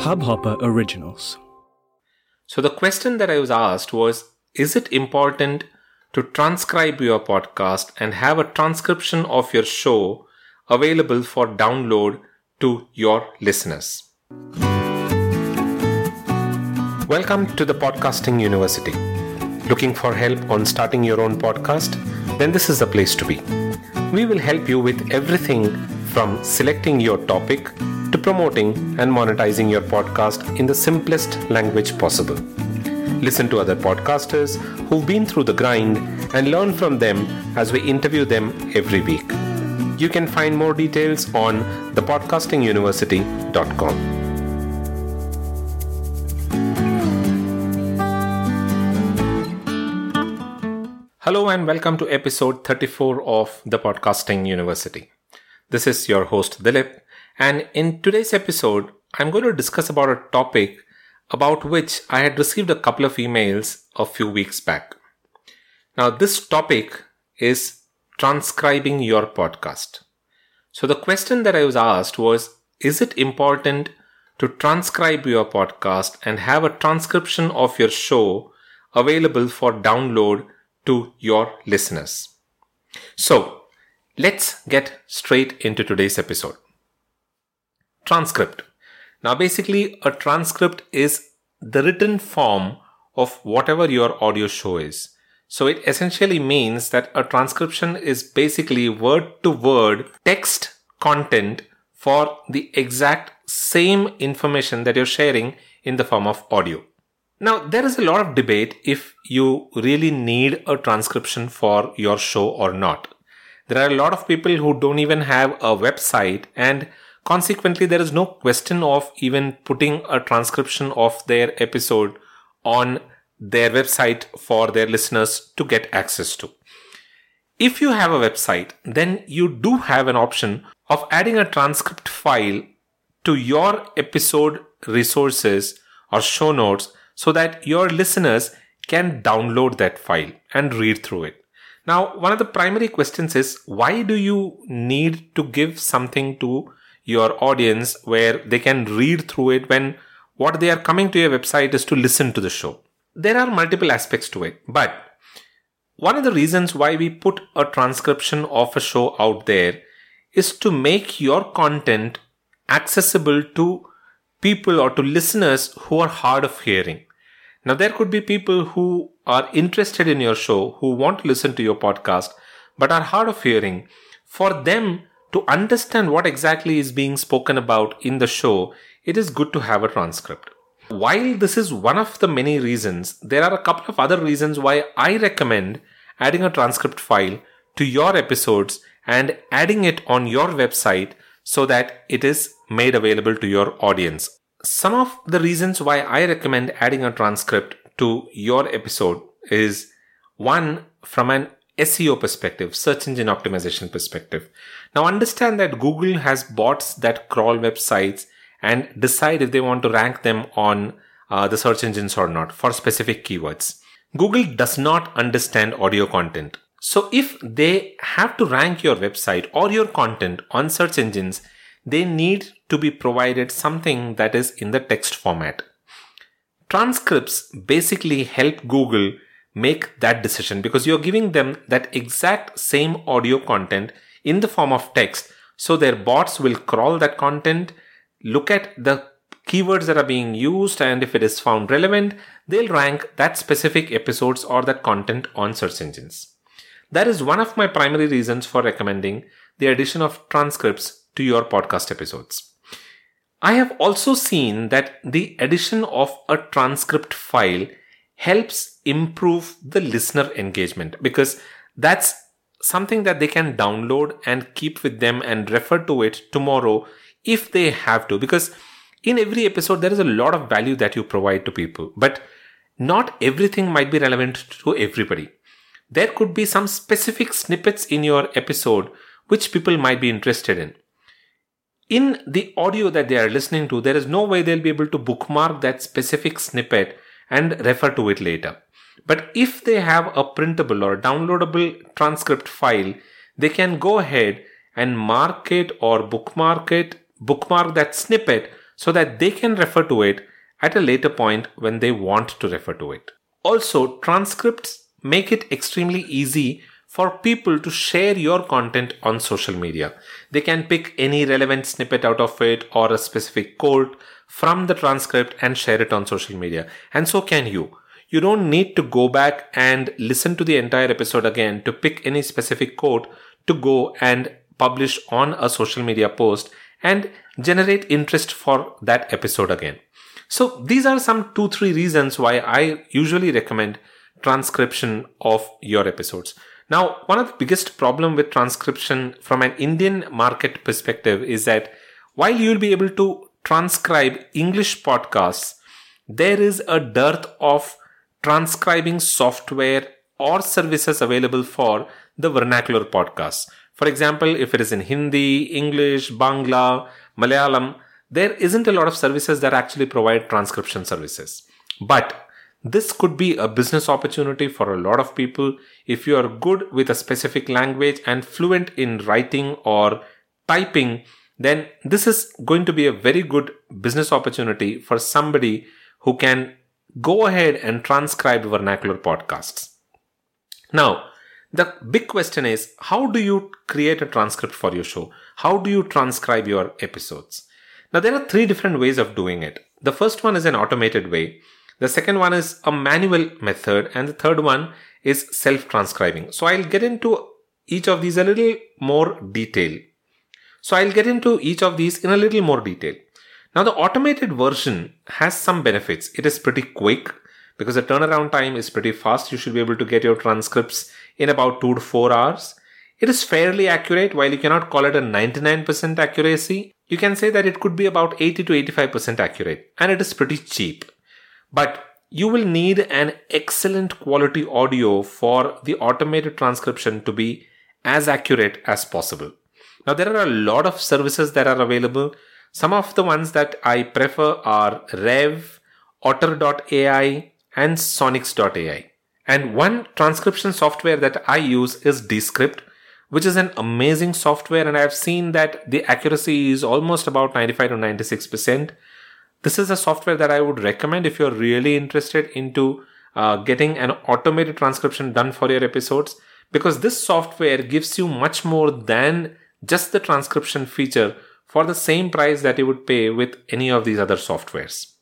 Hubhopper Originals. So the question that I was asked was Is it important to transcribe your podcast and have a transcription of your show available for download to your listeners? Welcome to the Podcasting University. Looking for help on starting your own podcast? Then this is the place to be. We will help you with everything from selecting your topic to promoting and monetizing your podcast in the simplest language possible. Listen to other podcasters who've been through the grind and learn from them as we interview them every week. You can find more details on thepodcastinguniversity.com. Hello and welcome to episode 34 of the Podcasting University. This is your host Dilip and in today's episode I'm going to discuss about a topic about which I had received a couple of emails a few weeks back. Now this topic is transcribing your podcast. So the question that I was asked was is it important to transcribe your podcast and have a transcription of your show available for download to your listeners. So, let's get straight into today's episode. Transcript. Now, basically, a transcript is the written form of whatever your audio show is. So, it essentially means that a transcription is basically word to word text content for the exact same information that you're sharing in the form of audio. Now, there is a lot of debate if you really need a transcription for your show or not. There are a lot of people who don't even have a website and consequently there is no question of even putting a transcription of their episode on their website for their listeners to get access to. If you have a website, then you do have an option of adding a transcript file to your episode resources or show notes so that your listeners can download that file and read through it. Now, one of the primary questions is why do you need to give something to your audience where they can read through it when what they are coming to your website is to listen to the show? There are multiple aspects to it, but one of the reasons why we put a transcription of a show out there is to make your content accessible to people or to listeners who are hard of hearing. Now, there could be people who are interested in your show, who want to listen to your podcast, but are hard of hearing. For them to understand what exactly is being spoken about in the show, it is good to have a transcript. While this is one of the many reasons, there are a couple of other reasons why I recommend adding a transcript file to your episodes and adding it on your website so that it is made available to your audience some of the reasons why I recommend adding a transcript to your episode is one from an SEO perspective, search engine optimization perspective. Now understand that Google has bots that crawl websites and decide if they want to rank them on uh, the search engines or not for specific keywords. Google does not understand audio content. So if they have to rank your website or your content on search engines, they need to be provided something that is in the text format. Transcripts basically help Google make that decision because you're giving them that exact same audio content in the form of text. So their bots will crawl that content, look at the keywords that are being used, and if it is found relevant, they'll rank that specific episodes or that content on search engines. That is one of my primary reasons for recommending the addition of transcripts to your podcast episodes. I have also seen that the addition of a transcript file helps improve the listener engagement because that's something that they can download and keep with them and refer to it tomorrow if they have to. Because in every episode, there is a lot of value that you provide to people, but not everything might be relevant to everybody. There could be some specific snippets in your episode which people might be interested in in the audio that they are listening to, there is no way they'll be able to bookmark that specific snippet and refer to it later. But if they have a printable or downloadable transcript file, they can go ahead and mark it or bookmark it, bookmark that snippet so that they can refer to it at a later point when they want to refer to it. Also, transcripts make it extremely easy for people to share your content on social media. They can pick any relevant snippet out of it or a specific quote from the transcript and share it on social media. And so can you. You don't need to go back and listen to the entire episode again to pick any specific quote to go and publish on a social media post and generate interest for that episode again. So these are some two, three reasons why I usually recommend transcription of your episodes. Now, one of the biggest problem with transcription from an Indian market perspective is that while you'll be able to transcribe English podcasts, there is a dearth of transcribing software or services available for the vernacular podcasts. For example, if it is in Hindi, English, Bangla, Malayalam, there isn't a lot of services that actually provide transcription services. But this could be a business opportunity for a lot of people if you are good with a specific language and fluent in writing or typing. Then this is going to be a very good business opportunity for somebody who can go ahead and transcribe vernacular podcasts. Now, the big question is how do you create a transcript for your show? How do you transcribe your episodes? Now, there are three different ways of doing it. The first one is an automated way. The second one is a manual method. And the third one is self transcribing. So I'll get into each of these a little more detail. So I'll get into each of these in a little more detail. Now the automated version has some benefits. It is pretty quick because the turnaround time is pretty fast. You should be able to get your transcripts in about two to four hours. It is fairly accurate while you cannot call it a 99% accuracy. You can say that it could be about 80 to 85% accurate and it is pretty cheap. But you will need an excellent quality audio for the automated transcription to be as accurate as possible. Now there are a lot of services that are available some of the ones that I prefer are Rev, Otter.ai, and Sonix.ai. And one transcription software that I use is Descript, which is an amazing software, and I've seen that the accuracy is almost about 95 to 96%. This is a software that I would recommend if you're really interested into uh, getting an automated transcription done for your episodes because this software gives you much more than just the transcription feature for the same price that you would pay with any of these other softwares.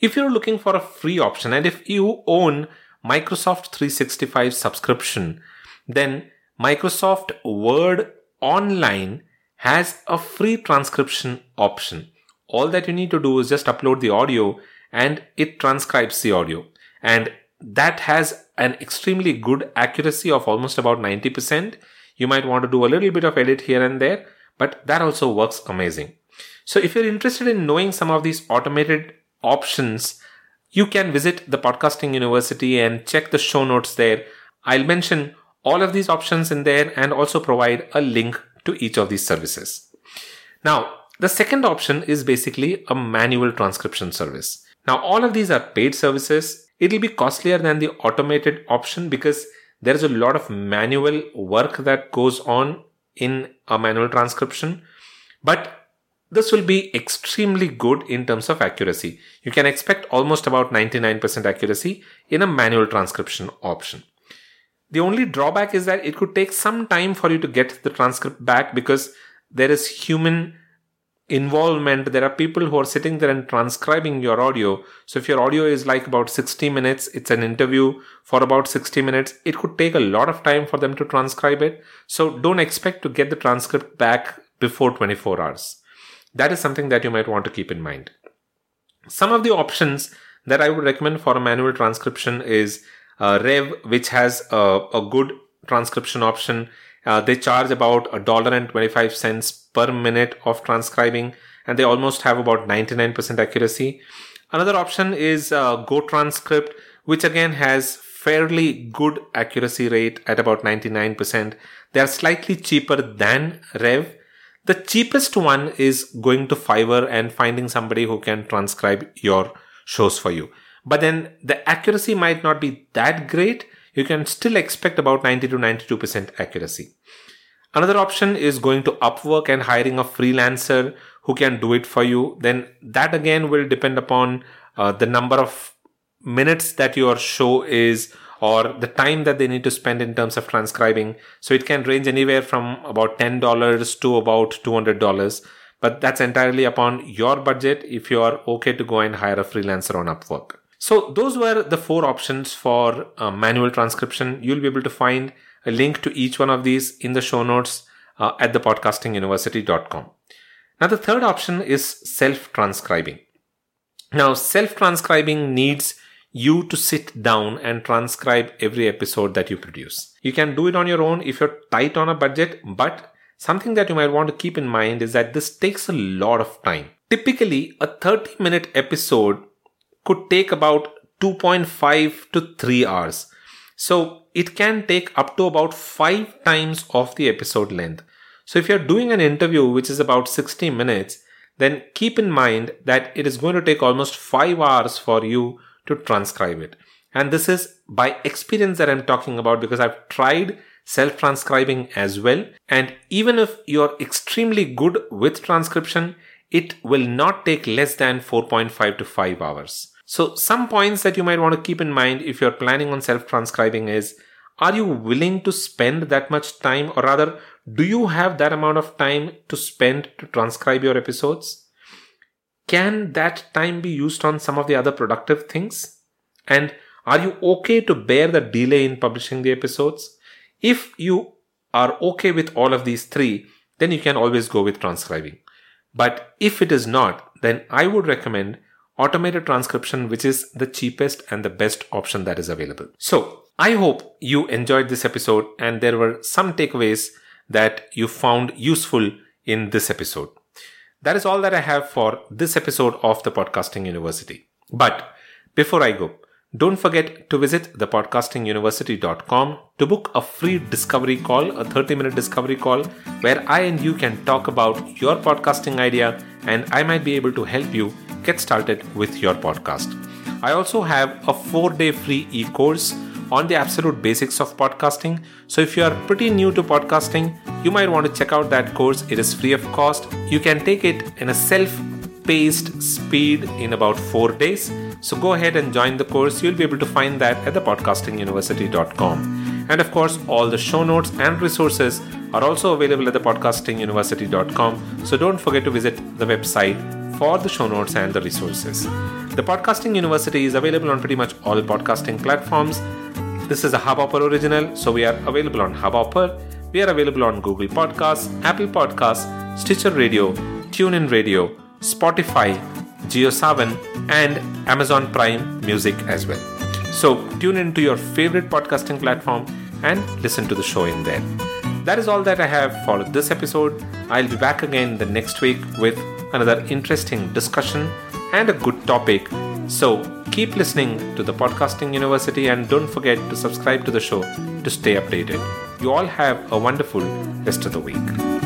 If you're looking for a free option and if you own Microsoft 365 subscription, then Microsoft Word Online has a free transcription option. All that you need to do is just upload the audio and it transcribes the audio. And that has an extremely good accuracy of almost about 90%. You might want to do a little bit of edit here and there, but that also works amazing. So if you're interested in knowing some of these automated options, you can visit the podcasting university and check the show notes there. I'll mention all of these options in there and also provide a link to each of these services. Now, the second option is basically a manual transcription service. Now, all of these are paid services. It'll be costlier than the automated option because there is a lot of manual work that goes on in a manual transcription, but this will be extremely good in terms of accuracy. You can expect almost about 99% accuracy in a manual transcription option. The only drawback is that it could take some time for you to get the transcript back because there is human involvement. There are people who are sitting there and transcribing your audio. So if your audio is like about 60 minutes, it's an interview for about 60 minutes. It could take a lot of time for them to transcribe it. So don't expect to get the transcript back before 24 hours. That is something that you might want to keep in mind. Some of the options that I would recommend for a manual transcription is uh, Rev, which has a, a good transcription option. Uh, they charge about a dollar and 25 cents per minute of transcribing and they almost have about 99% accuracy. Another option is uh, GoTranscript, which again has fairly good accuracy rate at about 99%. They are slightly cheaper than Rev. The cheapest one is going to Fiverr and finding somebody who can transcribe your shows for you. But then the accuracy might not be that great. You can still expect about 90 to 92% accuracy. Another option is going to Upwork and hiring a freelancer who can do it for you, then that again will depend upon uh, the number of minutes that your show is or the time that they need to spend in terms of transcribing. So it can range anywhere from about $10 to about $200. But that's entirely upon your budget if you are okay to go and hire a freelancer on Upwork. So those were the four options for uh, manual transcription. You'll be able to find a link to each one of these in the show notes uh, at thepodcastinguniversity.com. Now the third option is self-transcribing. Now self-transcribing needs you to sit down and transcribe every episode that you produce. You can do it on your own if you're tight on a budget, but something that you might want to keep in mind is that this takes a lot of time. Typically, a 30 minute episode could take about 2.5 to 3 hours. So it can take up to about 5 times of the episode length. So if you're doing an interview which is about 60 minutes, then keep in mind that it is going to take almost 5 hours for you to transcribe it. And this is by experience that I'm talking about because I've tried self transcribing as well. And even if you're extremely good with transcription, it will not take less than 4.5 to 5 hours. So some points that you might want to keep in mind if you're planning on self-transcribing is, are you willing to spend that much time or rather, do you have that amount of time to spend to transcribe your episodes? Can that time be used on some of the other productive things? And are you okay to bear the delay in publishing the episodes? If you are okay with all of these three, then you can always go with transcribing. But if it is not, then I would recommend automated transcription, which is the cheapest and the best option that is available. So I hope you enjoyed this episode and there were some takeaways that you found useful in this episode. That is all that I have for this episode of the Podcasting University. But before I go, don't forget to visit thepodcastinguniversity.com to book a free discovery call, a 30 minute discovery call, where I and you can talk about your podcasting idea and I might be able to help you get started with your podcast. I also have a four day free e course on the absolute basics of podcasting. So if you are pretty new to podcasting, you might want to check out that course. It is free of cost. You can take it in a self paced speed in about four days. So go ahead and join the course. You'll be able to find that at thepodcastinguniversity.com. And of course, all the show notes and resources are also available at thepodcastinguniversity.com. So don't forget to visit the website for the show notes and the resources. The Podcasting University is available on pretty much all podcasting platforms. This is a Hubhopper original, so we are available on Hubhopper. We are available on Google Podcasts, Apple Podcasts, Stitcher Radio, TuneIn Radio, Spotify, JioSaavn, and Amazon Prime Music as well. So tune into your favorite podcasting platform and listen to the show in there. That is all that I have for this episode. I'll be back again the next week with another interesting discussion and a good topic. So keep listening to the Podcasting University and don't forget to subscribe to the show to stay updated. You all have a wonderful rest of the week.